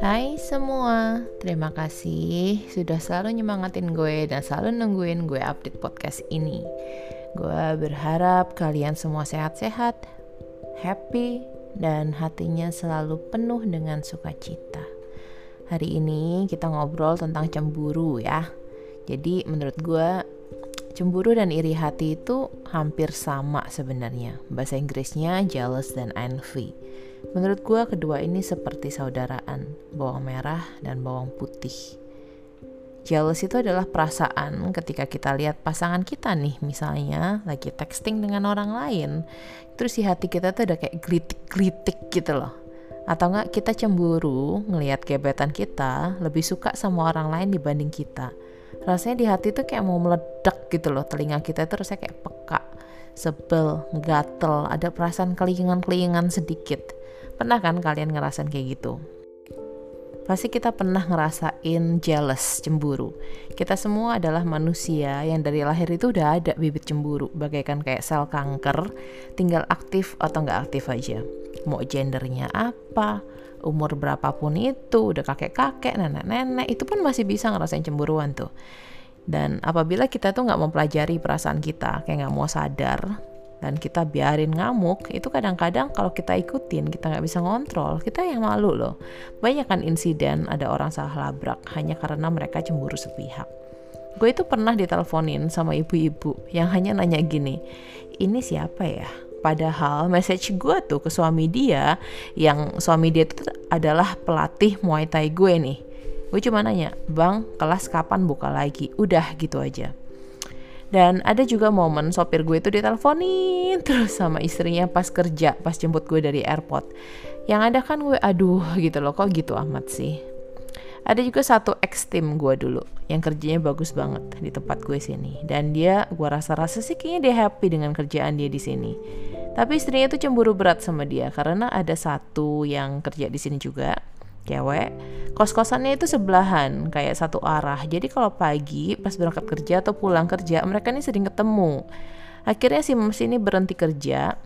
Hai semua, terima kasih sudah selalu nyemangatin gue dan selalu nungguin gue update podcast ini. Gue berharap kalian semua sehat-sehat, happy, dan hatinya selalu penuh dengan sukacita. Hari ini kita ngobrol tentang cemburu ya. Jadi menurut gue cemburu dan iri hati itu hampir sama sebenarnya. Bahasa Inggrisnya jealous dan envy. Menurut gue kedua ini seperti saudaraan, bawang merah dan bawang putih. Jealous itu adalah perasaan ketika kita lihat pasangan kita nih misalnya lagi texting dengan orang lain Terus si hati kita tuh ada kayak glitik-glitik gitu loh Atau enggak kita cemburu ngelihat gebetan kita lebih suka sama orang lain dibanding kita Rasanya di hati tuh kayak mau meledak gitu loh Telinga kita tuh rasanya kayak peka, sebel, gatel, ada perasaan kelingan-kelingan sedikit Pernah kan kalian ngerasain kayak gitu? Pasti kita pernah ngerasain jealous, cemburu. Kita semua adalah manusia yang dari lahir itu udah ada bibit cemburu, bagaikan kayak sel kanker, tinggal aktif atau nggak aktif aja. Mau gendernya apa, umur berapapun itu, udah kakek-kakek, nenek-nenek, itu pun masih bisa ngerasain cemburuan tuh. Dan apabila kita tuh nggak mempelajari perasaan kita, kayak nggak mau sadar, dan kita biarin ngamuk itu kadang-kadang kalau kita ikutin kita nggak bisa ngontrol kita yang malu loh. Banyak kan insiden ada orang salah labrak hanya karena mereka cemburu sepihak. Gue itu pernah diteleponin sama ibu-ibu yang hanya nanya gini ini siapa ya padahal message gue tuh ke suami dia yang suami dia itu adalah pelatih muay thai gue nih gue cuma nanya bang kelas kapan buka lagi udah gitu aja dan ada juga momen sopir gue itu diteleponin terus sama istrinya pas kerja, pas jemput gue dari airport. Yang ada kan gue aduh gitu loh, kok gitu amat sih. Ada juga satu ex tim gue dulu yang kerjanya bagus banget di tempat gue sini. Dan dia gue rasa-rasa sih kayaknya dia happy dengan kerjaan dia di sini. Tapi istrinya tuh cemburu berat sama dia karena ada satu yang kerja di sini juga cewek. Kos-kosannya itu sebelahan kayak satu arah. Jadi kalau pagi pas berangkat kerja atau pulang kerja mereka ini sering ketemu. Akhirnya si Mas ini berhenti kerja.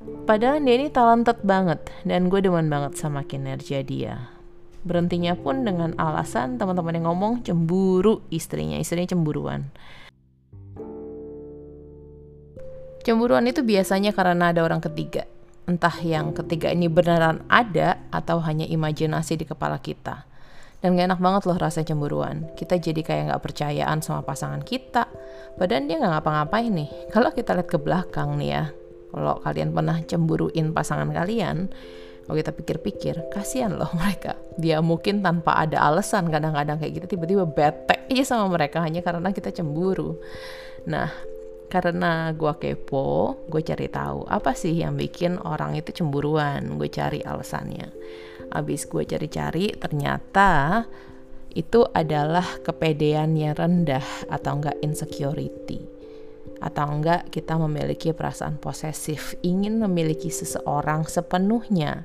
Padahal dia ini talented banget dan gue demen banget sama kinerja dia. Berhentinya pun dengan alasan teman-teman yang ngomong cemburu istrinya. Istrinya cemburuan cemburuan itu biasanya karena ada orang ketiga entah yang ketiga ini beneran ada atau hanya imajinasi di kepala kita. Dan gak enak banget loh rasa cemburuan. Kita jadi kayak gak percayaan sama pasangan kita. Padahal dia gak ngapa-ngapain nih. Kalau kita lihat ke belakang nih ya. Kalau kalian pernah cemburuin pasangan kalian. Kalau kita pikir-pikir, kasihan loh mereka. Dia mungkin tanpa ada alasan kadang-kadang kayak gitu tiba-tiba bete aja sama mereka hanya karena kita cemburu. Nah, karena gue kepo, gue cari tahu apa sih yang bikin orang itu cemburuan. Gue cari alasannya. Abis gue cari-cari, ternyata itu adalah kepedean yang rendah atau enggak insecurity atau enggak kita memiliki perasaan posesif ingin memiliki seseorang sepenuhnya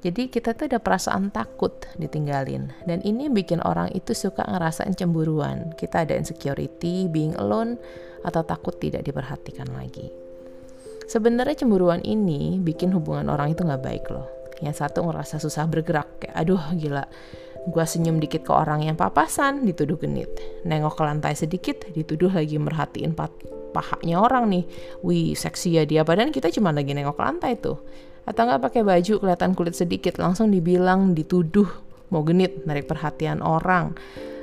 jadi kita tuh ada perasaan takut ditinggalin dan ini bikin orang itu suka ngerasain cemburuan kita ada insecurity being alone atau takut tidak diperhatikan lagi. Sebenarnya cemburuan ini bikin hubungan orang itu nggak baik loh. Yang satu ngerasa susah bergerak, kayak aduh gila, gue senyum dikit ke orang yang papasan, dituduh genit. Nengok ke lantai sedikit, dituduh lagi merhatiin pahanya orang nih. Wih, seksi ya dia, padahal kita cuma lagi nengok ke lantai tuh. Atau nggak pakai baju kelihatan kulit sedikit, langsung dibilang, dituduh mau genit, narik perhatian orang.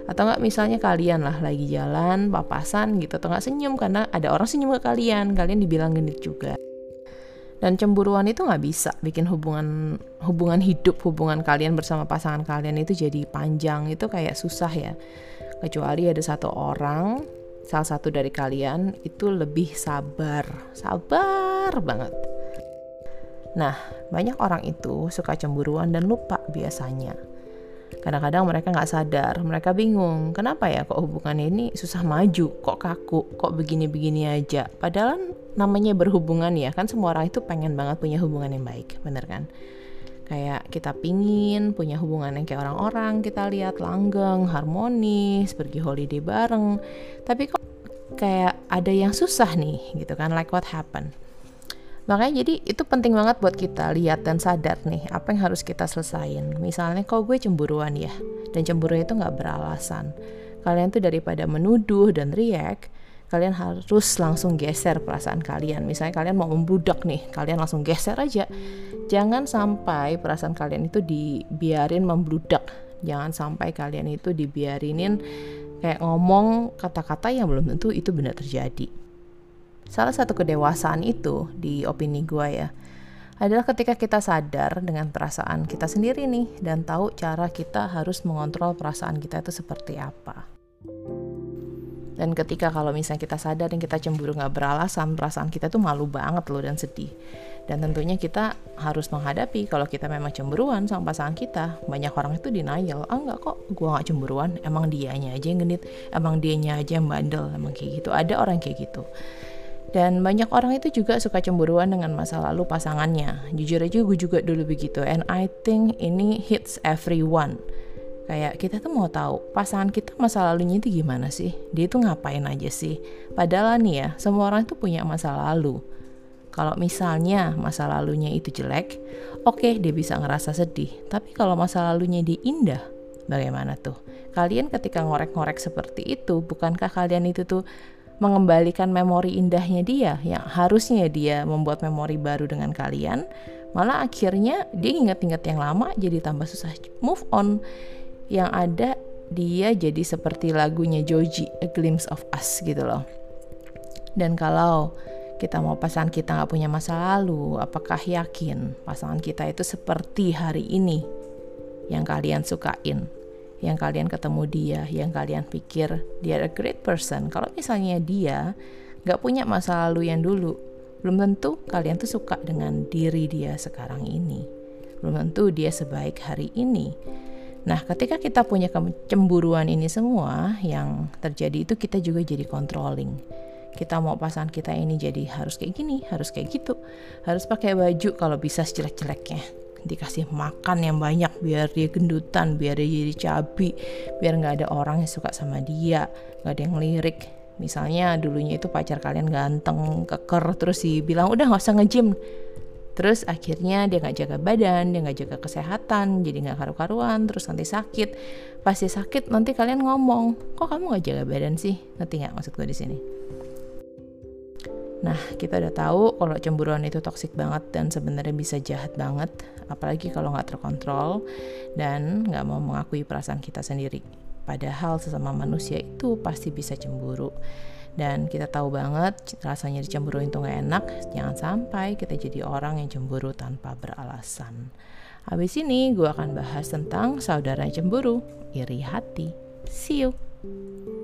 Atau enggak misalnya kalian lah lagi jalan papasan gitu atau enggak senyum karena ada orang senyum ke kalian kalian dibilang genit juga. Dan cemburuan itu nggak bisa bikin hubungan hubungan hidup hubungan kalian bersama pasangan kalian itu jadi panjang itu kayak susah ya. Kecuali ada satu orang salah satu dari kalian itu lebih sabar sabar banget nah banyak orang itu suka cemburuan dan lupa biasanya Kadang-kadang mereka nggak sadar, mereka bingung, kenapa ya kok hubungannya ini susah maju, kok kaku, kok begini-begini aja. Padahal namanya berhubungan ya, kan semua orang itu pengen banget punya hubungan yang baik, bener kan? Kayak kita pingin punya hubungan yang kayak orang-orang, kita lihat langgeng, harmonis, pergi holiday bareng. Tapi kok kayak ada yang susah nih gitu kan, like what happened. Makanya jadi itu penting banget buat kita lihat dan sadar nih apa yang harus kita selesain. Misalnya kalau gue cemburuan ya, dan cemburu itu nggak beralasan. Kalian tuh daripada menuduh dan react, kalian harus langsung geser perasaan kalian. Misalnya kalian mau membludak nih, kalian langsung geser aja. Jangan sampai perasaan kalian itu dibiarin membludak. Jangan sampai kalian itu dibiarinin kayak ngomong kata-kata yang belum tentu itu benar terjadi. Salah satu kedewasaan itu di opini gue ya adalah ketika kita sadar dengan perasaan kita sendiri nih dan tahu cara kita harus mengontrol perasaan kita itu seperti apa. Dan ketika kalau misalnya kita sadar dan kita cemburu nggak beralasan, perasaan kita tuh malu banget loh dan sedih. Dan tentunya kita harus menghadapi kalau kita memang cemburuan sama pasangan kita. Banyak orang itu denial, ah nggak kok, gue nggak cemburuan, emang dianya aja yang genit, emang dianya aja yang bandel, emang kayak gitu. Ada orang kayak gitu. Dan banyak orang itu juga suka cemburuan dengan masa lalu pasangannya. Jujur aja gue juga dulu begitu. And I think ini hits everyone. Kayak kita tuh mau tahu pasangan kita masa lalunya itu gimana sih? Dia itu ngapain aja sih? Padahal nih ya, semua orang itu punya masa lalu. Kalau misalnya masa lalunya itu jelek, oke okay, dia bisa ngerasa sedih. Tapi kalau masa lalunya dia indah, bagaimana tuh? Kalian ketika ngorek-ngorek seperti itu, bukankah kalian itu tuh mengembalikan memori indahnya dia yang harusnya dia membuat memori baru dengan kalian malah akhirnya dia ingat-ingat yang lama jadi tambah susah move on. Yang ada dia jadi seperti lagunya Joji A Glimpse of Us gitu loh. Dan kalau kita mau pasangan kita nggak punya masa lalu apakah yakin pasangan kita itu seperti hari ini yang kalian sukain yang kalian ketemu dia, yang kalian pikir dia a great person. Kalau misalnya dia gak punya masa lalu yang dulu, belum tentu kalian tuh suka dengan diri dia sekarang ini. Belum tentu dia sebaik hari ini. Nah, ketika kita punya kecemburuan ini semua, yang terjadi itu kita juga jadi controlling. Kita mau pasangan kita ini jadi harus kayak gini, harus kayak gitu, harus pakai baju kalau bisa sejelek-jeleknya dikasih makan yang banyak biar dia gendutan biar dia jadi cabi biar nggak ada orang yang suka sama dia nggak ada yang lirik. Misalnya dulunya itu pacar kalian ganteng keker terus bilang udah nggak usah ngejim terus akhirnya dia nggak jaga badan dia nggak jaga kesehatan jadi nggak karu-karuan terus nanti sakit. Pasti sakit nanti kalian ngomong kok kamu nggak jaga badan sih? Ngerti nggak maksud gue di sini Nah, kita udah tahu kalau cemburuan itu toksik banget dan sebenarnya bisa jahat banget, apalagi kalau nggak terkontrol dan nggak mau mengakui perasaan kita sendiri. Padahal sesama manusia itu pasti bisa cemburu. Dan kita tahu banget rasanya dicemburu itu nggak enak, jangan sampai kita jadi orang yang cemburu tanpa beralasan. Habis ini gue akan bahas tentang saudara cemburu, iri hati. See you!